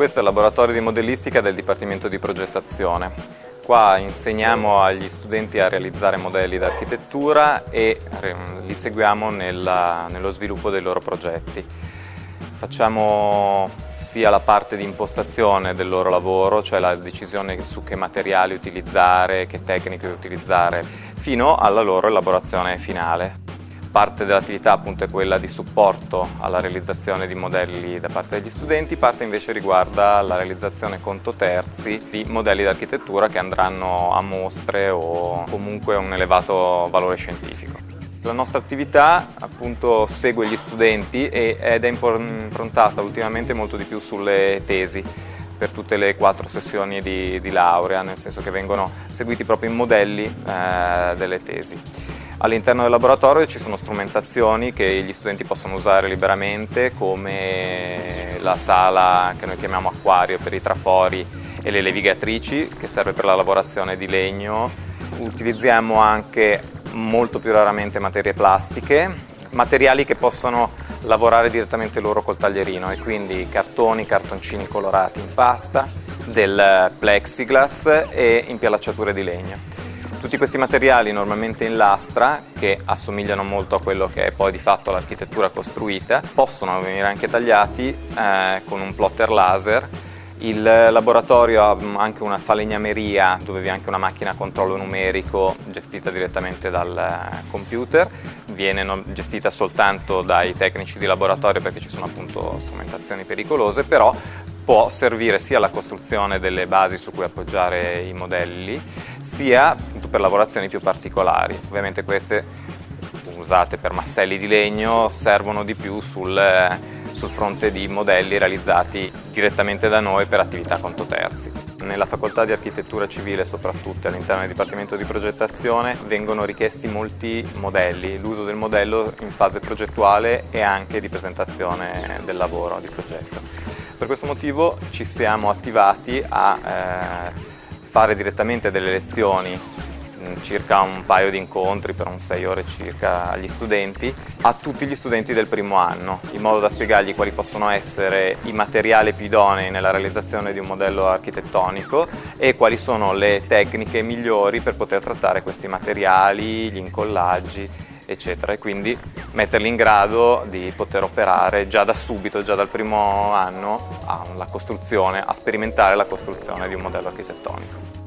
Questo è il laboratorio di modellistica del Dipartimento di Progettazione. Qua insegniamo agli studenti a realizzare modelli d'architettura e li seguiamo nella, nello sviluppo dei loro progetti. Facciamo sia la parte di impostazione del loro lavoro, cioè la decisione su che materiali utilizzare, che tecniche utilizzare, fino alla loro elaborazione finale. Parte dell'attività appunto è quella di supporto alla realizzazione di modelli da parte degli studenti, parte invece riguarda la realizzazione conto terzi di modelli d'architettura che andranno a mostre o comunque un elevato valore scientifico. La nostra attività appunto segue gli studenti ed è improntata ultimamente molto di più sulle tesi per tutte le quattro sessioni di, di laurea, nel senso che vengono seguiti proprio i modelli eh, delle tesi. All'interno del laboratorio ci sono strumentazioni che gli studenti possono usare liberamente come la sala che noi chiamiamo acquario per i trafori e le levigatrici che serve per la lavorazione di legno. Utilizziamo anche molto più raramente materie plastiche, materiali che possono lavorare direttamente loro col taglierino e quindi cartoni, cartoncini colorati in pasta, del plexiglass e impiallacciature di legno. Tutti questi materiali normalmente in lastra, che assomigliano molto a quello che è poi di fatto l'architettura costruita, possono venire anche tagliati eh, con un plotter laser. Il laboratorio ha anche una falegnameria dove vi è anche una macchina a controllo numerico gestita direttamente dal eh, computer, viene gestita soltanto dai tecnici di laboratorio perché ci sono appunto strumentazioni pericolose, però può servire sia alla costruzione delle basi su cui appoggiare i modelli, sia per lavorazioni più particolari. Ovviamente queste usate per masselli di legno servono di più sul, sul fronte di modelli realizzati direttamente da noi per attività conto terzi. Nella facoltà di architettura civile soprattutto all'interno del dipartimento di progettazione vengono richiesti molti modelli, l'uso del modello in fase progettuale e anche di presentazione del lavoro di progetto. Per questo motivo ci siamo attivati a eh, fare direttamente delle lezioni circa un paio di incontri per un 6 ore circa agli studenti, a tutti gli studenti del primo anno, in modo da spiegargli quali possono essere i materiali più idonei nella realizzazione di un modello architettonico e quali sono le tecniche migliori per poter trattare questi materiali, gli incollaggi eccetera e quindi metterli in grado di poter operare già da subito, già dal primo anno, costruzione, a sperimentare la costruzione di un modello architettonico.